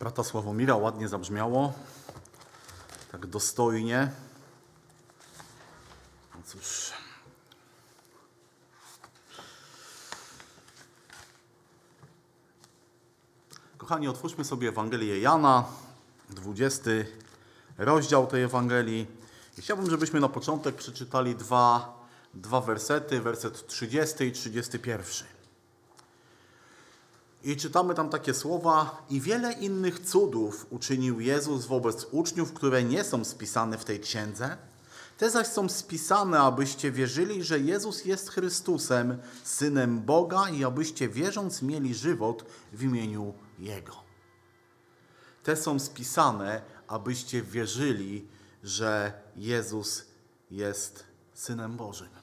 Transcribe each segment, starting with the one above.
brata Sławomira ładnie zabrzmiało, tak dostojnie. No cóż. Kochani, otwórzmy sobie Ewangelię Jana, 20 rozdział tej Ewangelii. I chciałbym, żebyśmy na początek przeczytali dwa, dwa wersety, werset 30 i 31. I czytamy tam takie słowa: I wiele innych cudów uczynił Jezus wobec uczniów, które nie są spisane w tej księdze. Te zaś są spisane, abyście wierzyli, że Jezus jest Chrystusem, synem Boga, i abyście wierząc mieli żywot w imieniu Jego. Te są spisane, abyście wierzyli, że Jezus jest synem Bożym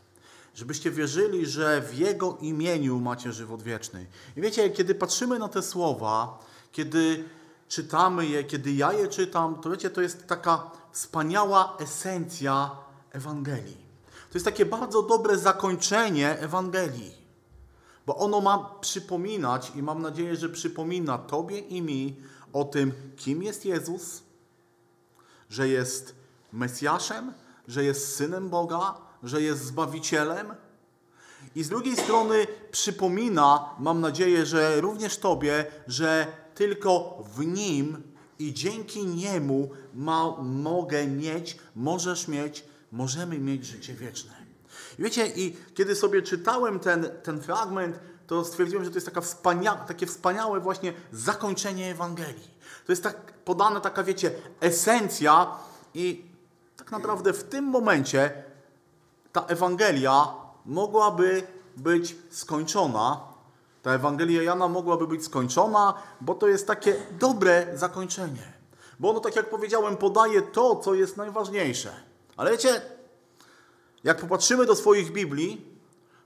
żebyście wierzyli, że w Jego imieniu macie żywot wieczny. I wiecie, kiedy patrzymy na te słowa, kiedy czytamy je, kiedy ja je czytam, to wiecie, to jest taka wspaniała esencja Ewangelii. To jest takie bardzo dobre zakończenie Ewangelii, bo ono ma przypominać i mam nadzieję, że przypomina Tobie i mi o tym, kim jest Jezus, że jest Mesjaszem, że jest Synem Boga, że jest Zbawicielem. I z drugiej strony przypomina, mam nadzieję, że również Tobie, że tylko w Nim i dzięki Niemu ma, mogę mieć, możesz mieć, możemy mieć życie wieczne. Wiecie, i kiedy sobie czytałem ten, ten fragment, to stwierdziłem, że to jest taka wspania takie wspaniałe właśnie zakończenie Ewangelii. To jest tak podane taka, wiecie, esencja i tak naprawdę w tym momencie ta Ewangelia mogłaby być skończona. Ta Ewangelia Jana mogłaby być skończona, bo to jest takie dobre zakończenie. Bo ono, tak jak powiedziałem, podaje to, co jest najważniejsze. Ale wiecie, jak popatrzymy do swoich Biblii,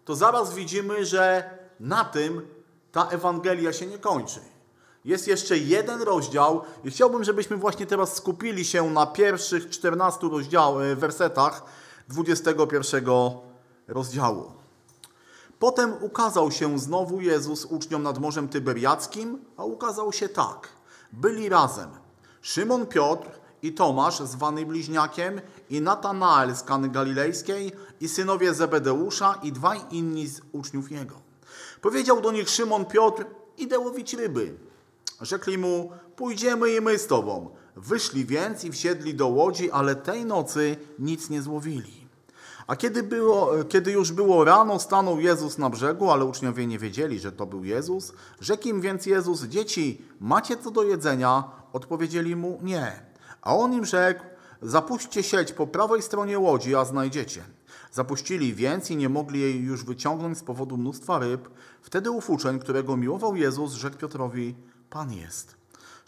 to zaraz widzimy, że na tym ta Ewangelia się nie kończy. Jest jeszcze jeden rozdział i chciałbym, żebyśmy właśnie teraz skupili się na pierwszych 14 rozdział, e, wersetach 21 rozdziału. Potem ukazał się znowu Jezus uczniom nad Morzem Tyberiackim, a ukazał się tak. Byli razem Szymon Piotr i Tomasz, zwany Bliźniakiem, i Natanael z Kany Galilejskiej, i synowie Zebedeusza, i dwaj inni z uczniów jego. Powiedział do nich Szymon Piotr, idę łowić ryby. Rzekli mu, pójdziemy i my z tobą. Wyszli więc i wsiedli do łodzi, ale tej nocy nic nie złowili. A kiedy, było, kiedy już było rano, stanął Jezus na brzegu, ale uczniowie nie wiedzieli, że to był Jezus. Rzekł im więc Jezus, dzieci, macie co do jedzenia? Odpowiedzieli mu, nie. A on im rzekł, zapuśćcie sieć po prawej stronie łodzi, a znajdziecie. Zapuścili więc i nie mogli jej już wyciągnąć z powodu mnóstwa ryb. Wtedy ów uczeń, którego miłował Jezus, rzekł Piotrowi, Pan jest.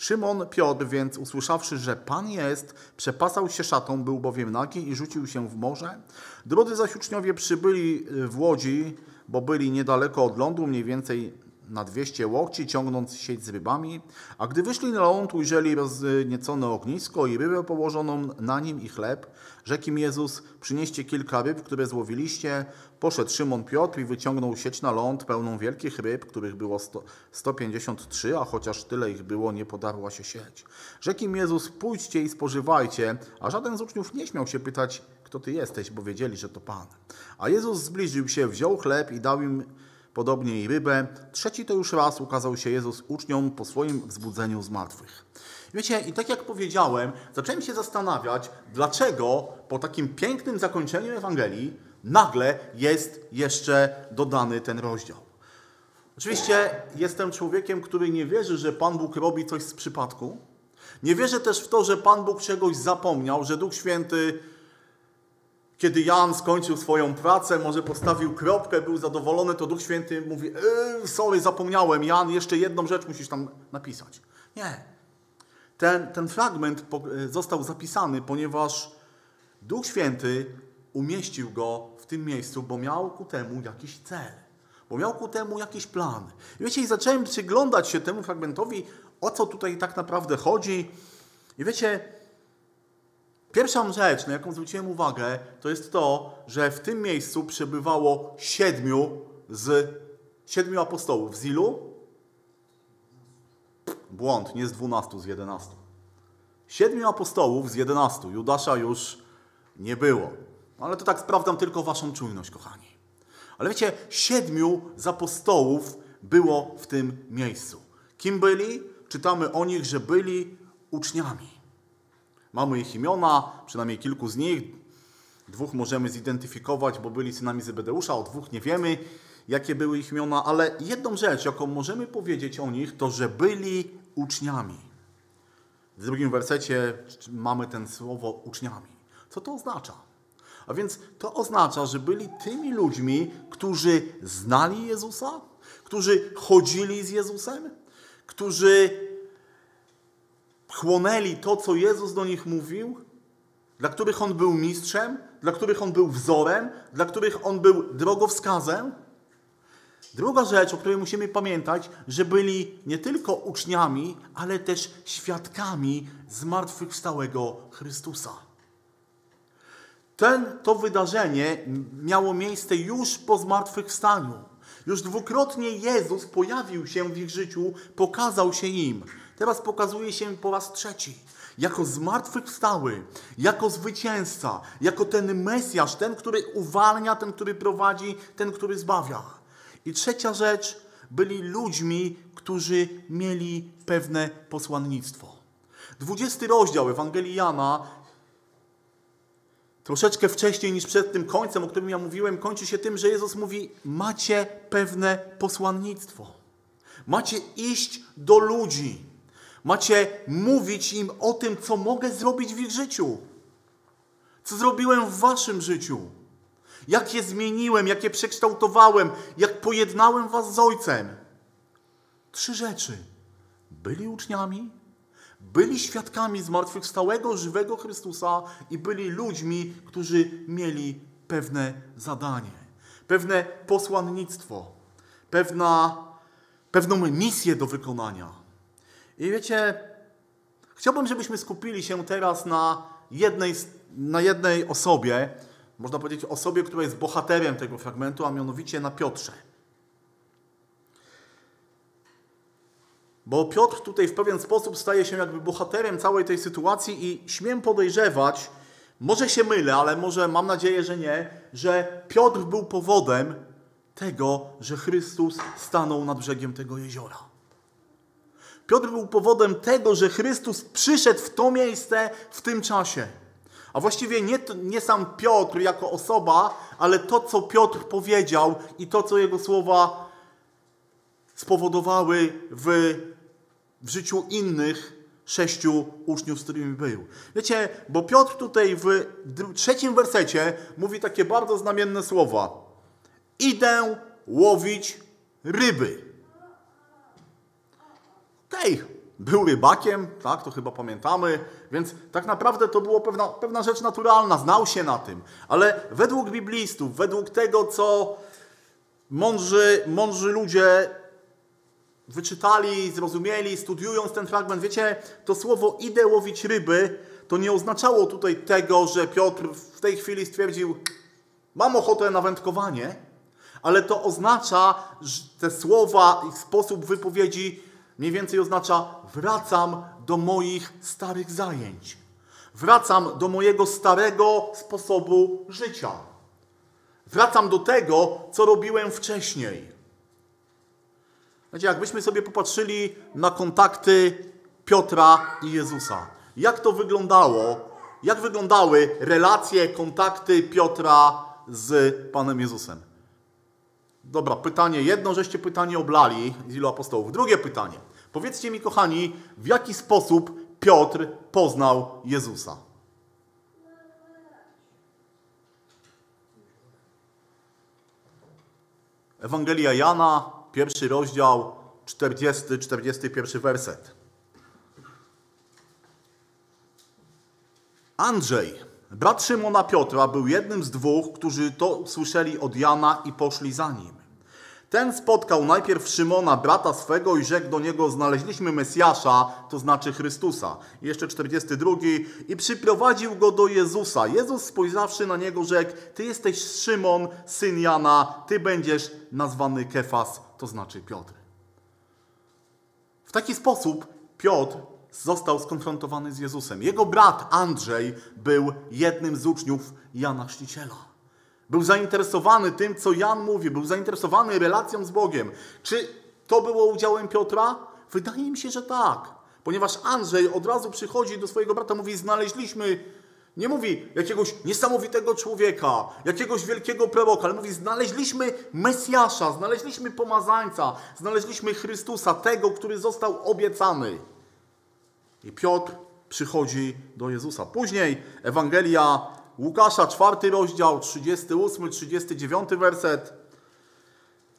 Szymon Piotr więc, usłyszawszy, że Pan jest, przepasał się szatą, był bowiem nagi i rzucił się w morze. Drodzy zaś uczniowie przybyli w łodzi, bo byli niedaleko od lądu, mniej więcej na 200 łokci, ciągnąc sieć z rybami. A gdy wyszli na ląd, ujrzeli rozniecone ognisko i rybę położoną na nim i chleb. Rzekł im Jezus, przynieście kilka ryb, które złowiliście. Poszedł Szymon Piotr i wyciągnął sieć na ląd pełną wielkich ryb, których było 100, 153, a chociaż tyle ich było, nie podarła się sieć. Rzekł im Jezus, pójdźcie i spożywajcie, a żaden z uczniów nie śmiał się pytać, kto ty jesteś, bo wiedzieli, że to Pan. A Jezus zbliżył się, wziął chleb i dał im podobnie i rybę. Trzeci to już raz ukazał się Jezus uczniom po swoim wzbudzeniu z martwych. Wiecie, i tak jak powiedziałem, zacząłem się zastanawiać, dlaczego po takim pięknym zakończeniu Ewangelii nagle jest jeszcze dodany ten rozdział. Oczywiście jestem człowiekiem, który nie wierzy, że Pan Bóg robi coś z przypadku. Nie wierzę też w to, że Pan Bóg czegoś zapomniał, że Duch Święty kiedy Jan skończył swoją pracę, może postawił kropkę, był zadowolony, to Duch Święty mówi: yy, Sorry, zapomniałem, Jan, jeszcze jedną rzecz musisz tam napisać. Nie. Ten, ten fragment e, został zapisany, ponieważ Duch Święty umieścił go w tym miejscu, bo miał ku temu jakiś cel, bo miał ku temu jakiś plan. I wiecie, i zacząłem przyglądać się temu fragmentowi, o co tutaj tak naprawdę chodzi. I wiecie, Pierwsza rzecz, na jaką zwróciłem uwagę, to jest to, że w tym miejscu przebywało siedmiu z siedmiu apostołów. Z ilu? błąd, nie z 12, z 11. Siedmiu apostołów z 11. Judasza już nie było. Ale to tak sprawdzam tylko waszą czujność, kochani. Ale wiecie, siedmiu z apostołów było w tym miejscu. Kim byli? Czytamy o nich, że byli uczniami. Mamy ich imiona, przynajmniej kilku z nich. Dwóch możemy zidentyfikować, bo byli synami Zebedeusza, o dwóch nie wiemy, jakie były ich imiona, ale jedną rzecz, jaką możemy powiedzieć o nich, to że byli uczniami. W drugim wersecie mamy ten słowo uczniami. Co to oznacza? A więc to oznacza, że byli tymi ludźmi, którzy znali Jezusa, którzy chodzili z Jezusem, którzy chłonęli to, co Jezus do nich mówił, dla których On był mistrzem, dla których On był wzorem, dla których On był drogowskazem. Druga rzecz, o której musimy pamiętać, że byli nie tylko uczniami, ale też świadkami zmartwychwstałego Chrystusa. Ten, to wydarzenie miało miejsce już po zmartwychwstaniu. Już dwukrotnie Jezus pojawił się w ich życiu, pokazał się im. Teraz pokazuje się po raz trzeci. Jako zmartwychwstały, jako zwycięzca, jako ten Mesjasz, ten, który uwalnia, ten, który prowadzi, ten, który zbawia. I trzecia rzecz, byli ludźmi, którzy mieli pewne posłannictwo. Dwudziesty rozdział Ewangelii Jana troszeczkę wcześniej niż przed tym końcem, o którym ja mówiłem, kończy się tym, że Jezus mówi: Macie pewne posłannictwo. Macie iść do ludzi. Macie mówić im o tym, co mogę zrobić w ich życiu. Co zrobiłem w waszym życiu. Jak je zmieniłem, jak je przekształtowałem, jak pojednałem was z Ojcem. Trzy rzeczy. Byli uczniami, byli świadkami zmartwychwstałego, żywego Chrystusa i byli ludźmi, którzy mieli pewne zadanie, pewne posłannictwo, pewna, pewną misję do wykonania. I wiecie, chciałbym, żebyśmy skupili się teraz na jednej, na jednej osobie, można powiedzieć osobie, która jest bohaterem tego fragmentu, a mianowicie na Piotrze. Bo Piotr tutaj w pewien sposób staje się jakby bohaterem całej tej sytuacji i śmiem podejrzewać, może się mylę, ale może mam nadzieję, że nie, że Piotr był powodem tego, że Chrystus stanął nad brzegiem tego jeziora. Piotr był powodem tego, że Chrystus przyszedł w to miejsce w tym czasie. A właściwie nie, nie sam Piotr jako osoba, ale to, co Piotr powiedział i to, co jego słowa spowodowały w, w życiu innych sześciu uczniów, z którymi był. Wiecie, bo Piotr tutaj w trzecim wersecie mówi takie bardzo znamienne słowa. Idę łowić ryby. Okay. był rybakiem, tak, to chyba pamiętamy, więc tak naprawdę to była pewna, pewna rzecz naturalna, znał się na tym. Ale według biblistów, według tego, co mądrzy, mądrzy ludzie wyczytali, zrozumieli, studiując ten fragment, wiecie, to słowo idę łowić ryby, to nie oznaczało tutaj tego, że Piotr w tej chwili stwierdził, mam ochotę na wędkowanie, ale to oznacza, że te słowa i sposób wypowiedzi mniej więcej oznacza wracam do moich starych zajęć. Wracam do mojego starego sposobu życia. Wracam do tego, co robiłem wcześniej. Znaczy, jakbyśmy sobie popatrzyli na kontakty Piotra i Jezusa. Jak to wyglądało? Jak wyglądały relacje, kontakty Piotra z Panem Jezusem? Dobra, pytanie jedno, żeście pytanie oblali z ilu apostołów. Drugie pytanie. Powiedzcie mi, kochani, w jaki sposób Piotr poznał Jezusa? Ewangelia Jana, pierwszy rozdział, 40-41 werset. Andrzej, brat Szymona Piotra, był jednym z dwóch, którzy to usłyszeli od Jana i poszli za nim. Ten spotkał najpierw Szymona, brata swego, i rzekł do niego: Znaleźliśmy Mesjasza, to znaczy Chrystusa. Jeszcze 42. I przyprowadził go do Jezusa. Jezus spojrzawszy na niego, rzekł: Ty jesteś Szymon, syn Jana, ty będziesz nazwany Kefas, to znaczy Piotr. W taki sposób Piotr został skonfrontowany z Jezusem. Jego brat Andrzej był jednym z uczniów Jana Chrzciciela. Był zainteresowany tym, co Jan mówi, był zainteresowany relacją z Bogiem. Czy to było udziałem Piotra? Wydaje mi się, że tak. Ponieważ Andrzej od razu przychodzi do swojego brata, mówi: Znaleźliśmy, nie mówi jakiegoś niesamowitego człowieka, jakiegoś wielkiego proroka, ale mówi: Znaleźliśmy Mesjasza, znaleźliśmy pomazańca, znaleźliśmy Chrystusa, tego, który został obiecany. I Piotr przychodzi do Jezusa. Później Ewangelia Łukasza, czwarty rozdział, 38, 39 werset.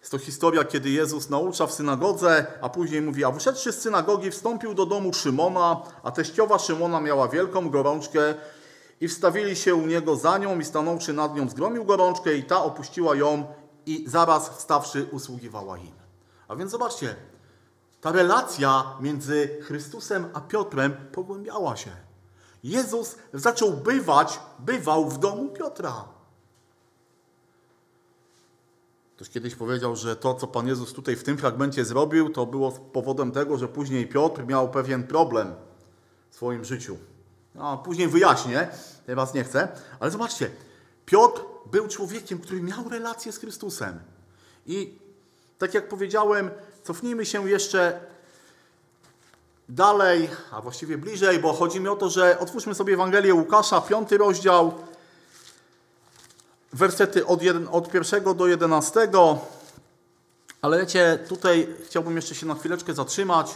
Jest to historia, kiedy Jezus naucza w synagodze, a później mówi, a wyszedłszy z synagogi wstąpił do domu Szymona, a teściowa Szymona miała wielką gorączkę i wstawili się u niego za nią i stanąwszy nad nią zgromił gorączkę i ta opuściła ją i zaraz wstawszy usługiwała im. A więc zobaczcie, ta relacja między Chrystusem a Piotrem pogłębiała się. Jezus zaczął bywać, bywał w domu Piotra. Ktoś kiedyś powiedział, że to, co Pan Jezus tutaj w tym fragmencie zrobił, to było powodem tego, że później Piotr miał pewien problem w swoim życiu. No, później wyjaśnię, teraz nie chcę, ale zobaczcie, Piotr był człowiekiem, który miał relację z Chrystusem. I tak jak powiedziałem, cofnijmy się jeszcze dalej, a właściwie bliżej, bo chodzi mi o to, że otwórzmy sobie Ewangelię Łukasza, piąty rozdział, wersety od, jeden, od pierwszego do jedenastego. Ale wiecie, tutaj chciałbym jeszcze się na chwileczkę zatrzymać,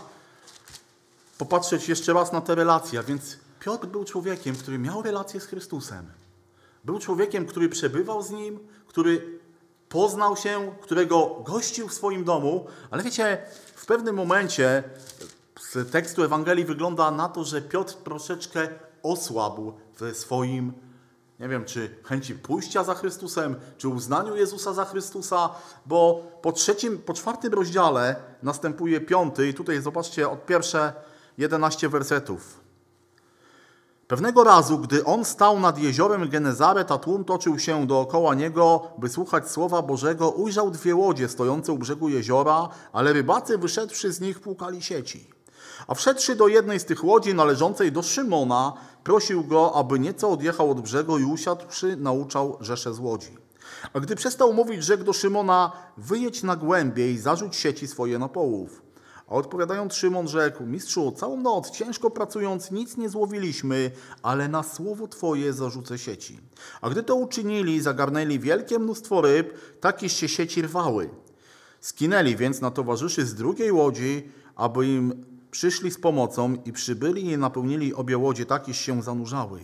popatrzeć jeszcze raz na te relacje. A więc Piotr był człowiekiem, który miał relację z Chrystusem. Był człowiekiem, który przebywał z Nim, który poznał się, którego gościł w swoim domu. Ale wiecie, w pewnym momencie z tekstu Ewangelii wygląda na to, że Piotr troszeczkę osłabł w swoim, nie wiem, czy chęci pójścia za Chrystusem, czy uznaniu Jezusa za Chrystusa, bo po trzecim, po czwartym rozdziale następuje piąty i tutaj zobaczcie od pierwsze 11 wersetów. Pewnego razu, gdy on stał nad jeziorem Genezaret, a tłum toczył się dookoła niego, by słuchać słowa Bożego, ujrzał dwie łodzie stojące u brzegu jeziora, ale rybacy wyszedłszy z nich płukali sieci. A wszedłszy do jednej z tych łodzi należącej do Szymona, prosił go, aby nieco odjechał od brzegu i usiadłszy, nauczał rzesze z łodzi. A gdy przestał mówić, rzekł do Szymona, wyjedź na głębiej i zarzuć sieci swoje na połów. A odpowiadając Szymon rzekł, mistrzu, całą noc ciężko pracując nic nie złowiliśmy, ale na słowo Twoje zarzucę sieci. A gdy to uczynili, zagarnęli wielkie mnóstwo ryb, takie się sieci rwały. Skinęli więc na towarzyszy z drugiej łodzi, aby im przyszli z pomocą i przybyli i napełnili obie łodzie tak, iż się zanurzały.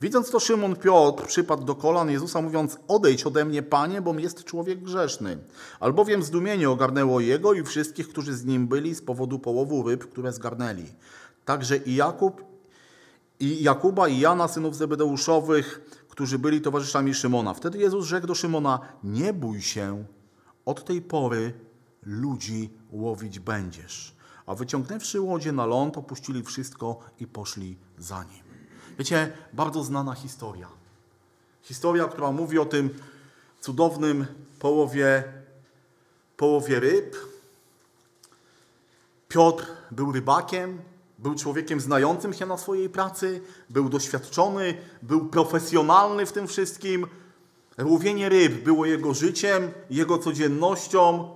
Widząc to Szymon Piotr przypadł do kolan Jezusa mówiąc odejdź ode mnie Panie, bom jest człowiek grzeszny. Albowiem zdumienie ogarnęło jego i wszystkich, którzy z nim byli z powodu połowu ryb, które zgarnęli. Także i Jakub i Jakuba i Jana, synów Zebedeuszowych, którzy byli towarzyszami Szymona. Wtedy Jezus rzekł do Szymona, nie bój się, od tej pory ludzi łowić będziesz. A wyciągnęwszy łodzie na ląd, opuścili wszystko i poszli za nim. Wiecie, bardzo znana historia. Historia, która mówi o tym cudownym połowie, połowie ryb. Piotr był rybakiem, był człowiekiem znającym się na swojej pracy, był doświadczony, był profesjonalny w tym wszystkim. Łowienie ryb było jego życiem, jego codziennością.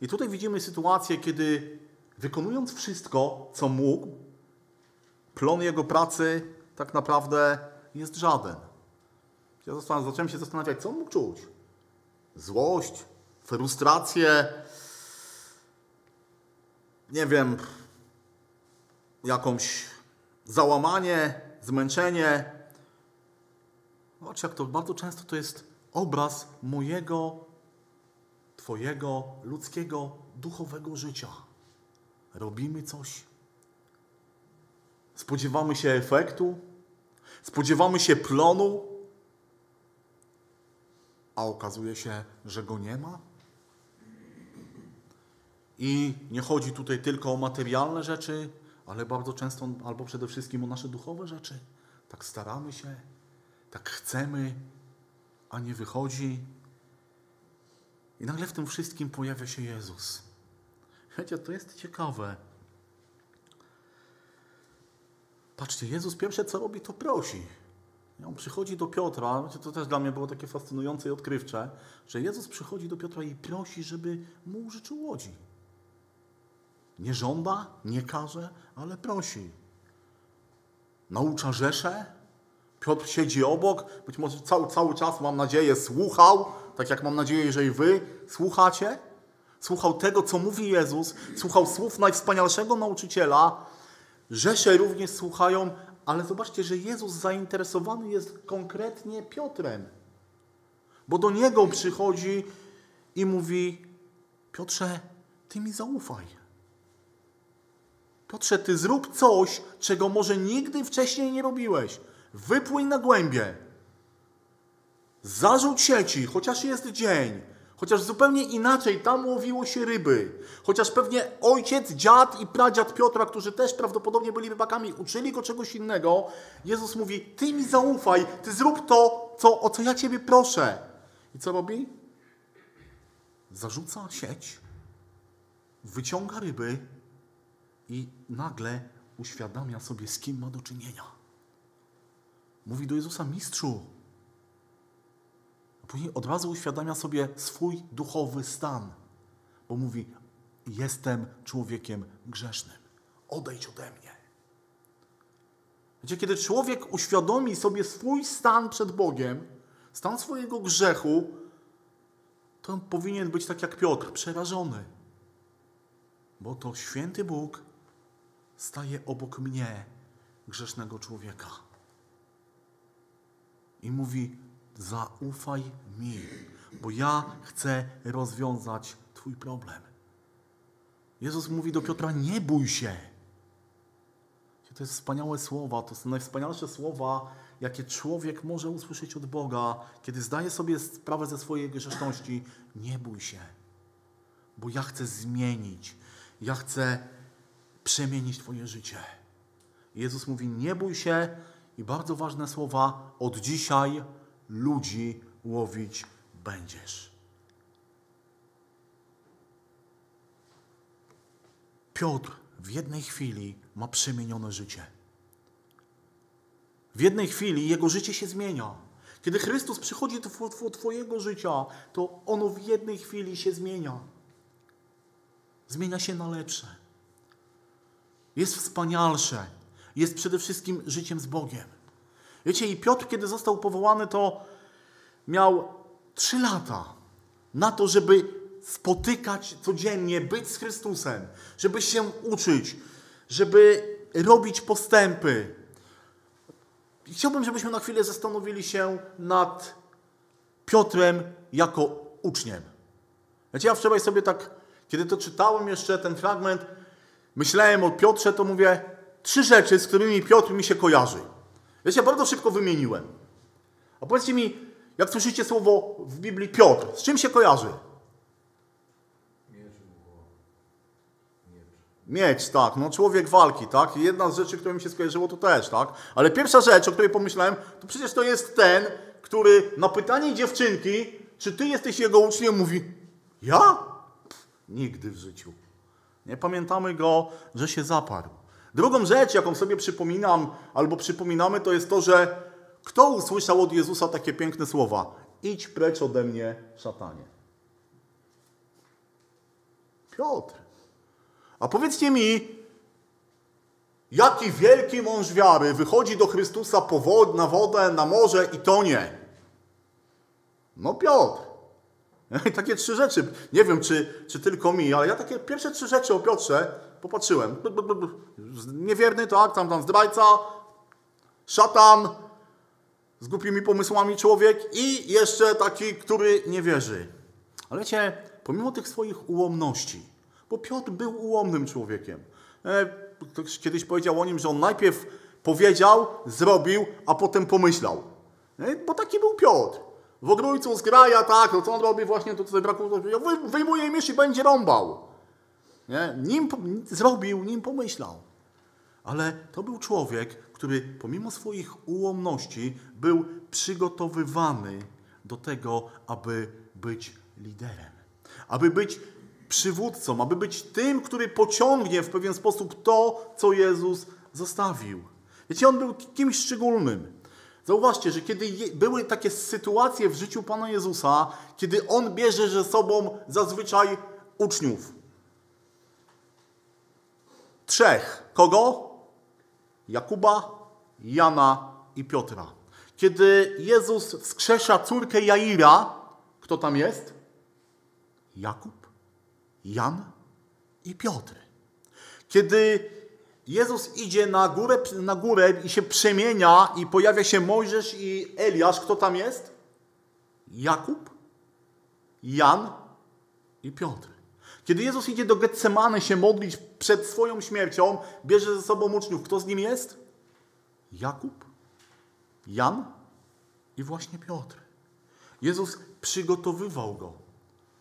I tutaj widzimy sytuację, kiedy wykonując wszystko, co mógł, plon jego pracy tak naprawdę jest żaden. Ja zacząłem się zastanawiać, co on mógł czuć. Złość, frustrację, nie wiem, jakąś załamanie, zmęczenie. Zobacz, jak to bardzo często to jest obraz mojego, Twojego ludzkiego, duchowego życia robimy coś, spodziewamy się efektu, spodziewamy się plonu, a okazuje się, że go nie ma. I nie chodzi tutaj tylko o materialne rzeczy, ale bardzo często, albo przede wszystkim o nasze duchowe rzeczy. Tak staramy się, tak chcemy, a nie wychodzi. I nagle w tym wszystkim pojawia się Jezus. Wiecie, to jest ciekawe. Patrzcie, Jezus pierwsze co robi, to prosi. On przychodzi do Piotra, to też dla mnie było takie fascynujące i odkrywcze, że Jezus przychodzi do Piotra i prosi, żeby mu użyczył łodzi. Nie żąda, nie każe, ale prosi. Naucza Rzeszę. Piotr siedzi obok, być może cały, cały czas, mam nadzieję, słuchał, tak jak mam nadzieję, że i wy słuchacie. Słuchał tego, co mówi Jezus, słuchał słów najwspanialszego nauczyciela. Rzesze również słuchają, ale zobaczcie, że Jezus zainteresowany jest konkretnie Piotrem. Bo do niego przychodzi i mówi: Piotrze, ty mi zaufaj. Piotrze, ty zrób coś, czego może nigdy wcześniej nie robiłeś. Wypłyń na głębie. Zarzuć sieci, chociaż jest dzień. Chociaż zupełnie inaczej tam łowiło się ryby. Chociaż pewnie ojciec, dziad i pradziad Piotra, którzy też prawdopodobnie byli rybakami, uczyli go czegoś innego. Jezus mówi, ty mi zaufaj, ty zrób to, co, o co ja ciebie proszę. I co robi? Zarzuca sieć, wyciąga ryby i nagle uświadamia sobie, z kim ma do czynienia. Mówi do Jezusa, mistrzu, Później od razu uświadamia sobie swój duchowy stan, bo mówi: Jestem człowiekiem grzesznym. Odejdź ode mnie. Wiecie, kiedy człowiek uświadomi sobie swój stan przed Bogiem, stan swojego grzechu, to on powinien być tak jak Piotr, przerażony. Bo to święty Bóg staje obok mnie, grzesznego człowieka. I mówi: Zaufaj mi, bo ja chcę rozwiązać Twój problem. Jezus mówi do Piotra: Nie bój się. To jest wspaniałe słowa, to są najwspanialsze słowa, jakie człowiek może usłyszeć od Boga, kiedy zdaje sobie sprawę ze swojej grzeszności. Nie bój się, bo ja chcę zmienić, ja chcę przemienić Twoje życie. Jezus mówi: Nie bój się, i bardzo ważne słowa: od dzisiaj ludzi łowić będziesz. Piotr w jednej chwili ma przemienione życie. W jednej chwili jego życie się zmienia. Kiedy Chrystus przychodzi do Twojego życia, to ono w jednej chwili się zmienia. Zmienia się na lepsze. Jest wspanialsze. Jest przede wszystkim życiem z Bogiem. Wiecie, i Piotr, kiedy został powołany, to miał trzy lata na to, żeby spotykać codziennie, być z Chrystusem, żeby się uczyć, żeby robić postępy. Chciałbym, żebyśmy na chwilę zastanowili się nad Piotrem jako uczniem. Wiecie, ja wczoraj sobie tak, kiedy to czytałem jeszcze ten fragment, myślałem o Piotrze, to mówię trzy rzeczy, z którymi Piotr mi się kojarzy. Wiecie, ja bardzo szybko wymieniłem. A powiedzcie mi, jak słyszycie słowo w Biblii Piotr, z czym się kojarzy? Miecz, tak, no człowiek walki, tak? jedna z rzeczy, która mi się skojarzyło, to też, tak? Ale pierwsza rzecz, o której pomyślałem, to przecież to jest ten, który na pytanie dziewczynki, czy ty jesteś jego uczniem, mówi, ja? Pff, nigdy w życiu. Nie pamiętamy go, że się zaparł. Drugą rzecz, jaką sobie przypominam albo przypominamy, to jest to, że kto usłyszał od Jezusa takie piękne słowa? Idź precz ode mnie, szatanie. Piotr. A powiedzcie mi, jaki wielki mąż wiary wychodzi do Chrystusa po wod, na wodę, na morze i tonie? No Piotr. Takie trzy rzeczy. Nie wiem, czy, czy tylko mi, ale ja takie pierwsze trzy rzeczy o Piotrze popatrzyłem. Niewierny, tak, tam, tam zdrajca, szatan, z głupimi pomysłami człowiek i jeszcze taki, który nie wierzy. Ale wiecie, pomimo tych swoich ułomności, bo Piotr był ułomnym człowiekiem. E, ktoś kiedyś powiedział o nim, że on najpierw powiedział, zrobił, a potem pomyślał. E, bo taki był Piotr. W ogrójcu zgraja, tak, no co on robi właśnie, to tutaj brakuje, wyjmuje miecz i będzie rąbał. Nie? Nim zrobił, nim pomyślał. Ale to był człowiek, który pomimo swoich ułomności był przygotowywany do tego, aby być liderem, aby być przywódcą, aby być tym, który pociągnie w pewien sposób to, co Jezus zostawił. Wiecie, on był kimś szczególnym. Zauważcie, że kiedy były takie sytuacje w życiu Pana Jezusa, kiedy On bierze ze sobą zazwyczaj uczniów. Trzech. Kogo? Jakuba, Jana i Piotra. Kiedy Jezus wskrzesza córkę Jaira, kto tam jest? Jakub, Jan i Piotr. Kiedy Jezus idzie na górę, na górę i się przemienia i pojawia się Mojżesz i Eliasz. Kto tam jest? Jakub, Jan i Piotr. Kiedy Jezus idzie do Getsemany się modlić przed swoją śmiercią, bierze ze sobą uczniów. Kto z nim jest? Jakub, Jan i właśnie Piotr. Jezus przygotowywał go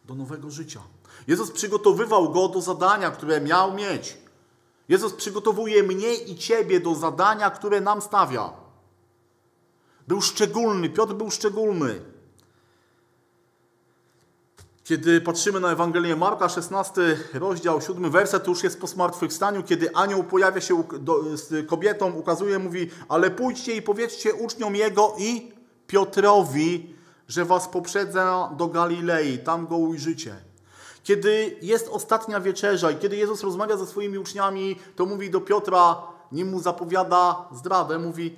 do nowego życia. Jezus przygotowywał go do zadania, które miał mieć. Jezus przygotowuje mnie i ciebie do zadania, które nam stawia. Był szczególny, Piotr był szczególny. Kiedy patrzymy na Ewangelię Marka, 16 rozdział, 7 werset, to już jest po zmartwychwstaniu, kiedy anioł pojawia się z kobietą, ukazuje, mówi, ale pójdźcie i powiedzcie uczniom jego i Piotrowi, że was poprzedza do Galilei, tam go ujrzycie. Kiedy jest ostatnia wieczerza i kiedy Jezus rozmawia ze swoimi uczniami, to mówi do Piotra, nim mu zapowiada zdradę, mówi: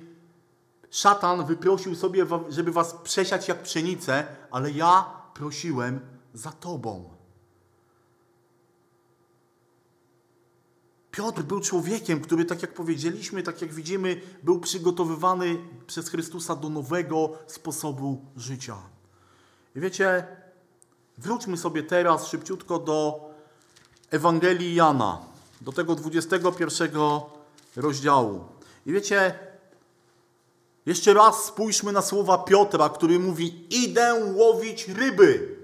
Szatan wyprosił sobie, żeby was przesiać jak pszenicę, ale ja prosiłem za tobą. Piotr był człowiekiem, który, tak jak powiedzieliśmy, tak jak widzimy, był przygotowywany przez Chrystusa do nowego sposobu życia. I wiecie, Wróćmy sobie teraz szybciutko do Ewangelii Jana, do tego 21 rozdziału. I wiecie, jeszcze raz spójrzmy na słowa Piotra, który mówi: Idę łowić ryby.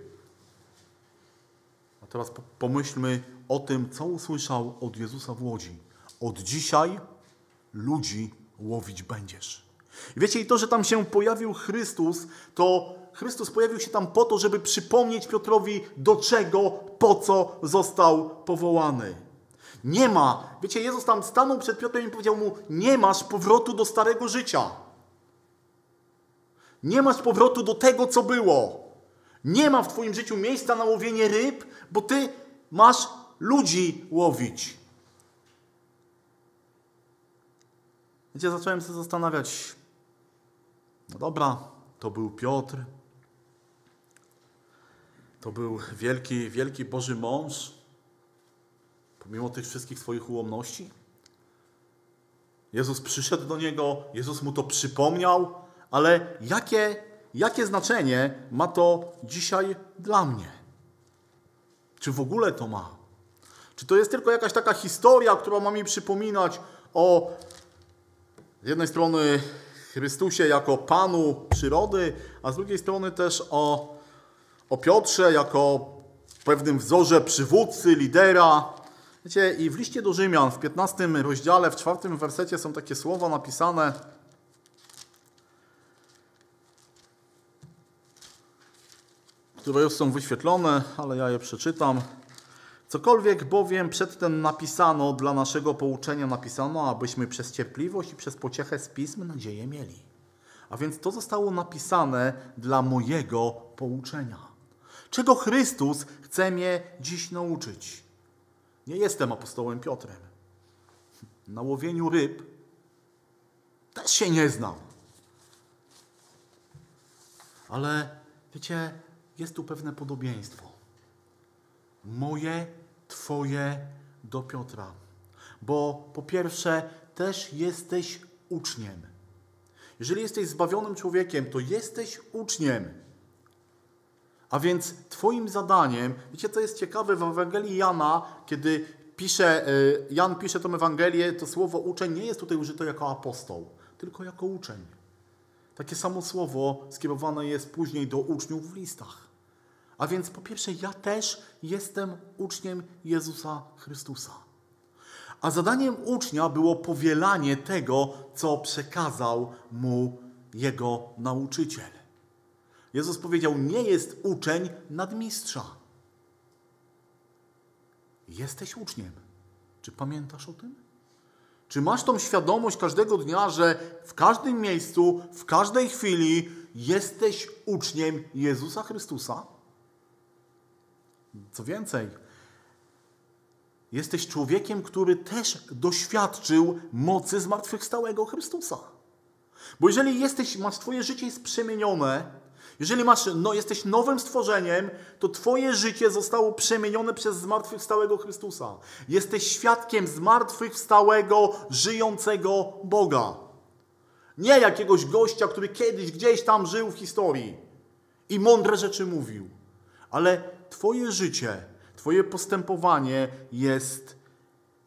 A teraz pomyślmy o tym, co usłyszał od Jezusa w łodzi. Od dzisiaj ludzi łowić będziesz. I wiecie, i to, że tam się pojawił Chrystus, to Chrystus pojawił się tam po to, żeby przypomnieć Piotrowi, do czego, po co został powołany. Nie ma, wiecie, Jezus tam stanął przed Piotrem i powiedział mu: Nie masz powrotu do starego życia. Nie masz powrotu do tego, co było. Nie ma w Twoim życiu miejsca na łowienie ryb, bo Ty masz ludzi łowić. Wiecie, zacząłem się zastanawiać. No dobra, to był Piotr, to był wielki, wielki Boży mąż, pomimo tych wszystkich swoich ułomności. Jezus przyszedł do niego, Jezus mu to przypomniał, ale jakie, jakie znaczenie ma to dzisiaj dla mnie? Czy w ogóle to ma? Czy to jest tylko jakaś taka historia, która ma mi przypominać o z jednej strony Chrystusie jako Panu przyrody, a z drugiej strony też o o Piotrze jako pewnym wzorze przywódcy, lidera. Wiecie, i w liście do Rzymian w 15 rozdziale, w czwartym wersecie są takie słowa napisane. które już są wyświetlone, ale ja je przeczytam. Cokolwiek bowiem przedtem napisano, dla naszego pouczenia napisano, abyśmy przez cierpliwość i przez pociechę z pism nadzieję mieli. A więc to zostało napisane dla mojego pouczenia. Czego Chrystus chce mnie dziś nauczyć? Nie jestem apostołem Piotrem. Na łowieniu ryb też się nie znam. Ale wiecie, jest tu pewne podobieństwo. Moje, Twoje do Piotra. Bo po pierwsze, też jesteś uczniem. Jeżeli jesteś zbawionym człowiekiem, to jesteś uczniem. A więc Twoim zadaniem, wiecie co jest ciekawe w Ewangelii Jana, kiedy pisze, e, Jan pisze tę Ewangelię, to słowo uczeń nie jest tutaj użyte jako apostoł, tylko jako uczeń. Takie samo słowo skierowane jest później do uczniów w listach. A więc po pierwsze, ja też jestem uczniem Jezusa Chrystusa. A zadaniem ucznia było powielanie tego, co przekazał mu jego nauczyciel. Jezus powiedział: Nie jest uczeń nadmistrza. Jesteś uczniem. Czy pamiętasz o tym? Czy masz tą świadomość każdego dnia, że w każdym miejscu, w każdej chwili jesteś uczniem Jezusa Chrystusa? Co więcej, jesteś człowiekiem, który też doświadczył mocy zmartwychwstałego Chrystusa. Bo jeżeli jesteś, masz twoje życie jest przemienione, jeżeli masz, no, jesteś nowym stworzeniem, to Twoje życie zostało przemienione przez zmartwychwstałego Chrystusa. Jesteś świadkiem zmartwychwstałego, żyjącego Boga. Nie jakiegoś gościa, który kiedyś gdzieś tam żył w historii i mądre rzeczy mówił, ale Twoje życie, Twoje postępowanie jest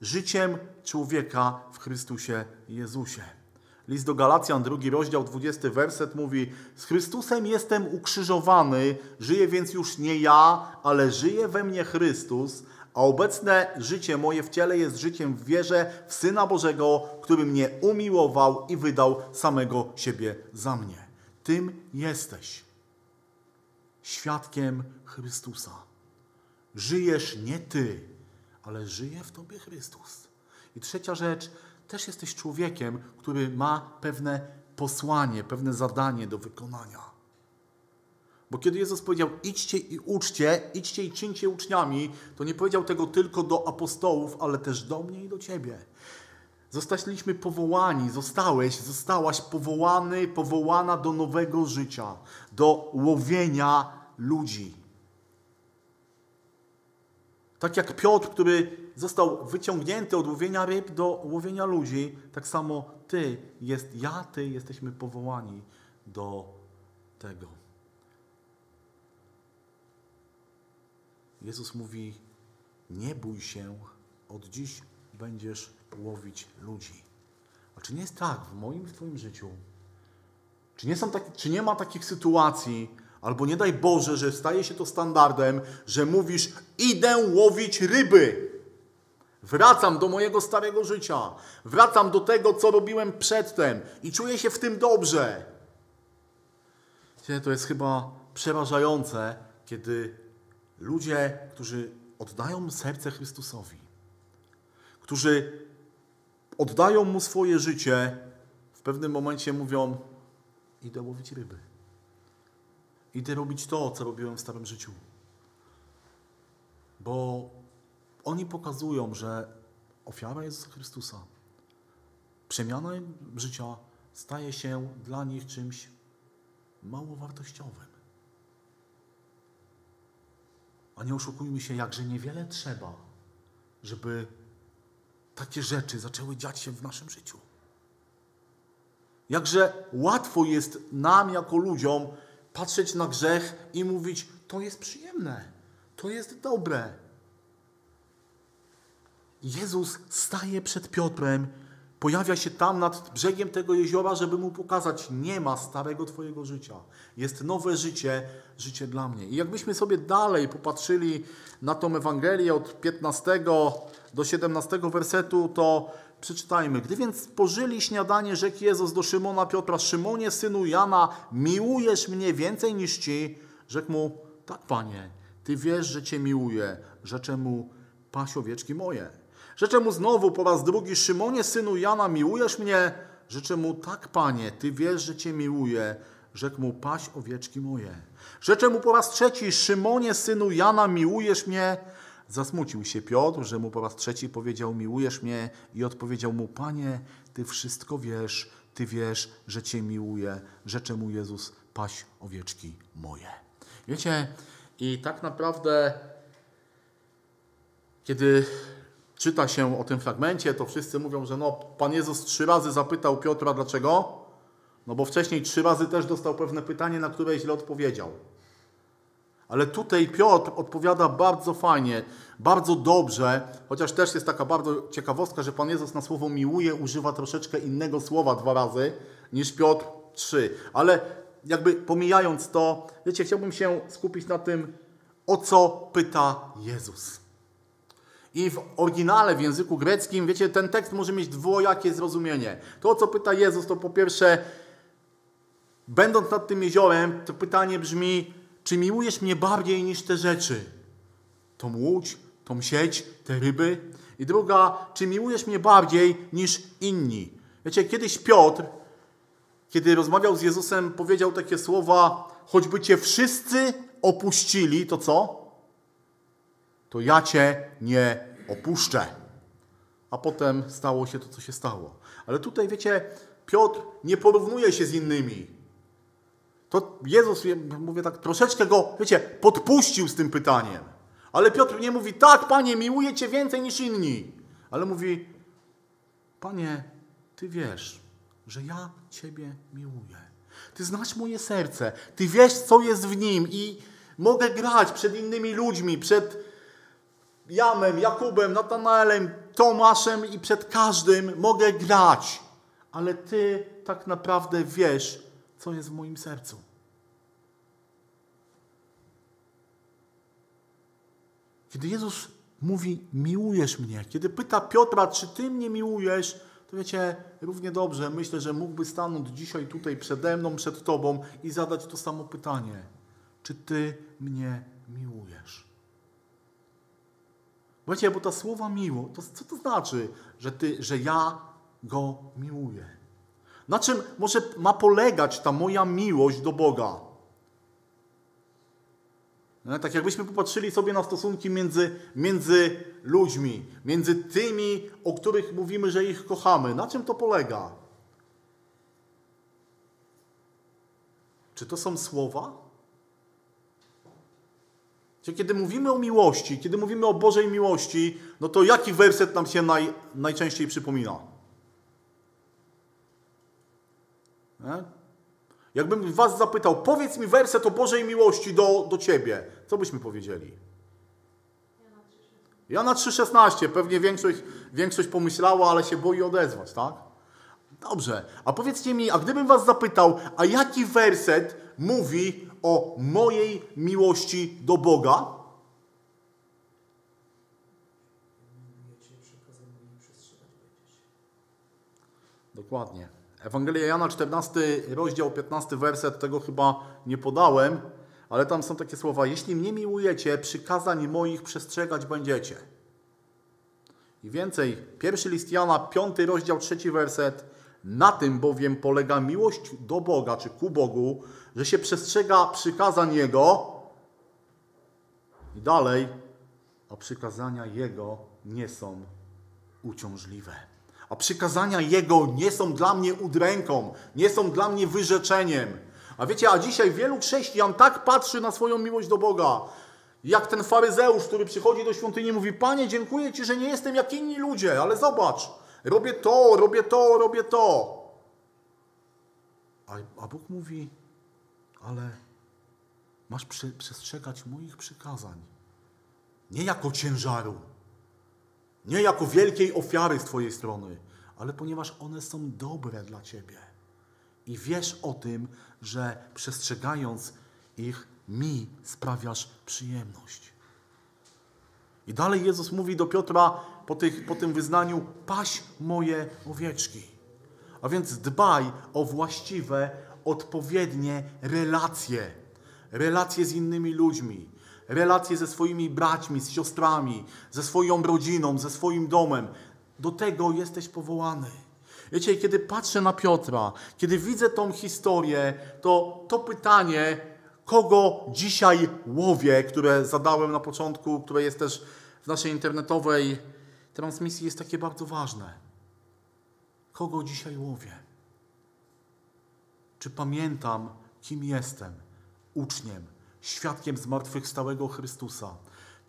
życiem człowieka w Chrystusie Jezusie. List do Galacjan, drugi rozdział, 20 werset mówi: Z Chrystusem jestem ukrzyżowany, żyję więc już nie ja, ale żyje we mnie Chrystus, a obecne życie moje w ciele jest życiem w wierze w Syna Bożego, który mnie umiłował i wydał samego siebie za mnie. Tym jesteś. Świadkiem Chrystusa. Żyjesz nie ty, ale żyje w tobie Chrystus. I trzecia rzecz, też jesteś człowiekiem, który ma pewne posłanie, pewne zadanie do wykonania. Bo kiedy Jezus powiedział: idźcie i uczcie, idźcie i czyńcie uczniami, to nie powiedział tego tylko do apostołów, ale też do mnie i do ciebie. Zostaliśmy powołani, zostałeś, zostałaś powołany, powołana do nowego życia, do łowienia ludzi. Tak jak Piotr, który został wyciągnięty od łowienia ryb do łowienia ludzi, tak samo Ty, jest, ja, Ty jesteśmy powołani do tego. Jezus mówi: Nie bój się, od dziś będziesz łowić ludzi. A czy nie jest tak w moim, w Twoim życiu? Czy nie, są tak, czy nie ma takich sytuacji, Albo nie daj Boże, że staje się to standardem, że mówisz: Idę łowić ryby. Wracam do mojego starego życia. Wracam do tego, co robiłem przedtem i czuję się w tym dobrze. To jest chyba przerażające, kiedy ludzie, którzy oddają serce Chrystusowi, którzy oddają mu swoje życie, w pewnym momencie mówią: Idę łowić ryby. Idę robić to, co robiłem w starym życiu. Bo oni pokazują, że ofiara Jezusa Chrystusa, przemiana życia staje się dla nich czymś mało wartościowym. A nie oszukujmy się, jakże niewiele trzeba, żeby takie rzeczy zaczęły dziać się w naszym życiu. Jakże łatwo jest nam, jako ludziom, patrzeć na grzech i mówić: To jest przyjemne, to jest dobre. Jezus staje przed Piotrem, pojawia się tam nad brzegiem tego jeziora, żeby mu pokazać: Nie ma starego Twojego życia. Jest nowe życie, życie dla mnie. I jakbyśmy sobie dalej popatrzyli na tą Ewangelię od 15 do 17 wersetu, to Przeczytajmy. Gdy więc spożyli śniadanie, rzekł Jezus do Szymona Piotra, Szymonie, synu Jana, miłujesz mnie więcej niż ci? Rzekł mu, tak panie, ty wiesz, że cię miłuję. Rzeczę mu, paś owieczki moje. Rzeczę mu znowu po raz drugi, Szymonie, synu Jana, miłujesz mnie? Rzeczę mu, tak panie, ty wiesz, że cię miłuję. Rzekł mu, paś owieczki moje. Rzeczę mu po raz trzeci, Szymonie, synu Jana, miłujesz mnie? Zasmucił się Piotr, że mu po raz trzeci powiedział: Miłujesz mnie? I odpowiedział mu: Panie, ty wszystko wiesz, ty wiesz, że cię miłuję. Rzecze mu Jezus: Paś owieczki moje. Wiecie, i tak naprawdę, kiedy czyta się o tym fragmencie, to wszyscy mówią, że no, Pan Jezus trzy razy zapytał Piotra, dlaczego? No bo wcześniej trzy razy też dostał pewne pytanie, na które źle odpowiedział. Ale tutaj Piotr odpowiada bardzo fajnie, bardzo dobrze, chociaż też jest taka bardzo ciekawostka, że Pan Jezus na słowo miłuje używa troszeczkę innego słowa dwa razy niż Piotr trzy. Ale jakby pomijając to, wiecie, chciałbym się skupić na tym, o co pyta Jezus. I w oryginale, w języku greckim, wiecie, ten tekst może mieć dwojakie zrozumienie. To, o co pyta Jezus, to po pierwsze, będąc nad tym jeziorem, to pytanie brzmi, czy miłujesz mnie bardziej niż te rzeczy? Tą łódź, tą sieć, te ryby? I druga, czy miłujesz mnie bardziej niż inni? Wiecie, kiedyś Piotr, kiedy rozmawiał z Jezusem, powiedział takie słowa: choćby cię wszyscy opuścili, to co? To ja cię nie opuszczę. A potem stało się to, co się stało. Ale tutaj, wiecie, Piotr nie porównuje się z innymi. To Jezus, mówię tak, troszeczkę go, wiecie, podpuścił z tym pytaniem. Ale Piotr nie mówi, tak, panie, miłuję cię więcej niż inni. Ale mówi, panie, ty wiesz, że ja ciebie miłuję. Ty znasz moje serce, ty wiesz, co jest w nim i mogę grać przed innymi ludźmi, przed Jamem, Jakubem, Natanaelem, Tomaszem i przed każdym mogę grać. Ale ty tak naprawdę wiesz, co jest w moim sercu. Kiedy Jezus mówi, miłujesz mnie, kiedy pyta Piotra, czy ty mnie miłujesz, to wiecie, równie dobrze myślę, że mógłby stanąć dzisiaj tutaj przede mną, przed tobą i zadać to samo pytanie. Czy ty mnie miłujesz? Wiecie, bo ta słowa miło, to co to znaczy, że, ty, że ja go miłuję? Na czym może ma polegać ta moja miłość do Boga? No, tak jakbyśmy popatrzyli sobie na stosunki między, między ludźmi, między tymi, o których mówimy, że ich kochamy. Na czym to polega? Czy to są słowa? Czyli kiedy mówimy o miłości, kiedy mówimy o Bożej miłości, no to jaki werset nam się naj, najczęściej przypomina? Nie? Jakbym was zapytał, powiedz mi werset o Bożej miłości do, do ciebie, co byśmy powiedzieli? Ja na 3,16. Pewnie większość, większość pomyślała, ale się boi odezwać, tak? Dobrze. A powiedzcie mi, a gdybym was zapytał, a jaki werset mówi o mojej miłości do Boga? Dokładnie. Ewangelia Jana, 14 rozdział, 15 werset, tego chyba nie podałem, ale tam są takie słowa: Jeśli mnie miłujecie, przykazań moich przestrzegać będziecie. I więcej, pierwszy list Jana, 5 rozdział, 3 werset. Na tym bowiem polega miłość do Boga, czy ku Bogu, że się przestrzega przykazań Jego. I dalej, a przykazania Jego nie są uciążliwe. A przykazania Jego nie są dla mnie udręką, nie są dla mnie wyrzeczeniem. A wiecie, a dzisiaj wielu chrześcijan tak patrzy na swoją miłość do Boga, jak ten faryzeusz, który przychodzi do świątyni i mówi: Panie, dziękuję Ci, że nie jestem jak inni ludzie, ale zobacz, robię to, robię to, robię to. A, a Bóg mówi: Ale masz przestrzegać moich przykazań. Nie jako ciężaru, nie jako wielkiej ofiary z Twojej strony, ale ponieważ one są dobre dla Ciebie. I wiesz o tym, że przestrzegając ich, mi sprawiasz przyjemność. I dalej Jezus mówi do Piotra po, tych, po tym wyznaniu: paś moje owieczki. A więc dbaj o właściwe, odpowiednie relacje. Relacje z innymi ludźmi, relacje ze swoimi braćmi, z siostrami, ze swoją rodziną, ze swoim domem. Do tego jesteś powołany. Wiecie, kiedy patrzę na Piotra, kiedy widzę tą historię, to to pytanie, kogo dzisiaj łowię, które zadałem na początku, które jest też w naszej internetowej transmisji, jest takie bardzo ważne. Kogo dzisiaj łowię? Czy pamiętam, kim jestem? Uczniem, świadkiem zmartwychwstałego Chrystusa,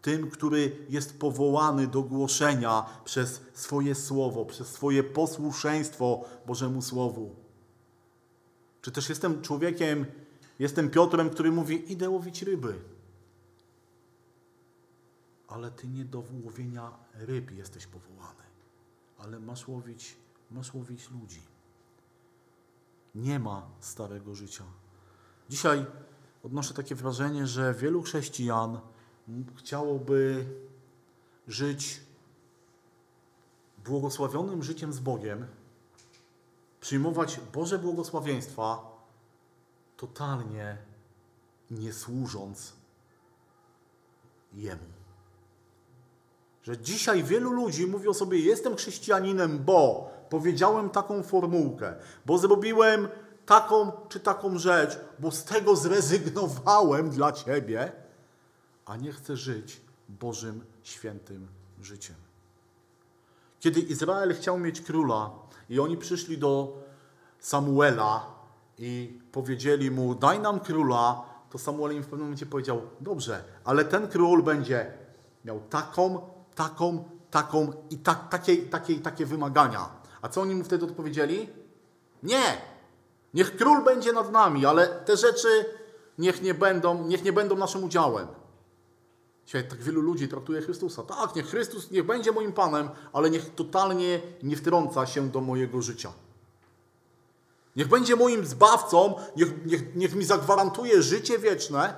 tym, który jest powołany do głoszenia przez swoje słowo, przez swoje posłuszeństwo Bożemu Słowu. Czy też jestem człowiekiem, jestem Piotrem, który mówi: Idę łowić ryby. Ale ty nie do łowienia ryb jesteś powołany, ale masz łowić, masz łowić ludzi. Nie ma starego życia. Dzisiaj odnoszę takie wrażenie, że wielu chrześcijan chciałoby żyć błogosławionym życiem z Bogiem, przyjmować Boże błogosławieństwa, totalnie nie służąc Jemu. że dzisiaj wielu ludzi mówi o sobie: Jestem chrześcijaninem, bo powiedziałem taką formułkę, bo zrobiłem taką czy taką rzecz, bo z tego zrezygnowałem dla ciebie, a nie chcę żyć Bożym świętym życiem. Kiedy Izrael chciał mieć króla i oni przyszli do Samuela i powiedzieli mu: Daj nam króla, to Samuel im w pewnym momencie powiedział: Dobrze, ale ten król będzie miał taką, taką, taką i tak, takie, takie, takie wymagania. A co oni mu wtedy odpowiedzieli? Nie! Niech król będzie nad nami, ale te rzeczy niech nie będą, niech nie będą naszym udziałem. Dzisiaj tak wielu ludzi traktuje Chrystusa. Tak, niech Chrystus niech będzie moim Panem, ale niech totalnie nie wtrąca się do mojego życia. Niech będzie moim zbawcą, niech, niech, niech mi zagwarantuje życie wieczne,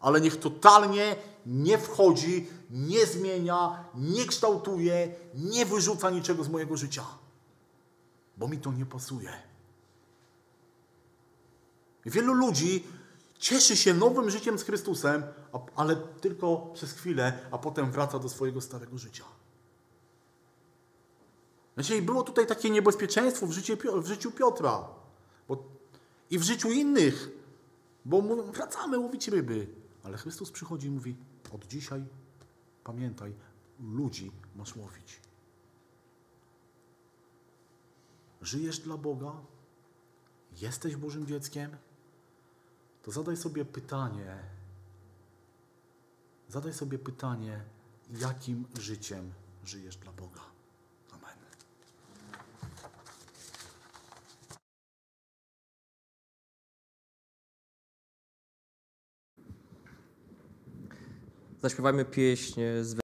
ale niech totalnie nie wchodzi, nie zmienia, nie kształtuje, nie wyrzuca niczego z mojego życia, bo mi to nie pasuje. Wielu ludzi cieszy się nowym życiem z Chrystusem, ale tylko przez chwilę, a potem wraca do swojego starego życia. Znaczy, było tutaj takie niebezpieczeństwo w, w życiu Piotra bo, i w życiu innych, bo mówią, wracamy łowić ryby. Ale Chrystus przychodzi i mówi, od dzisiaj pamiętaj, ludzi masz łowić. Żyjesz dla Boga? Jesteś Bożym dzieckiem? To zadaj sobie pytanie, zadaj sobie pytanie, jakim życiem żyjesz dla Boga. Zaśpiewajmy pieśń z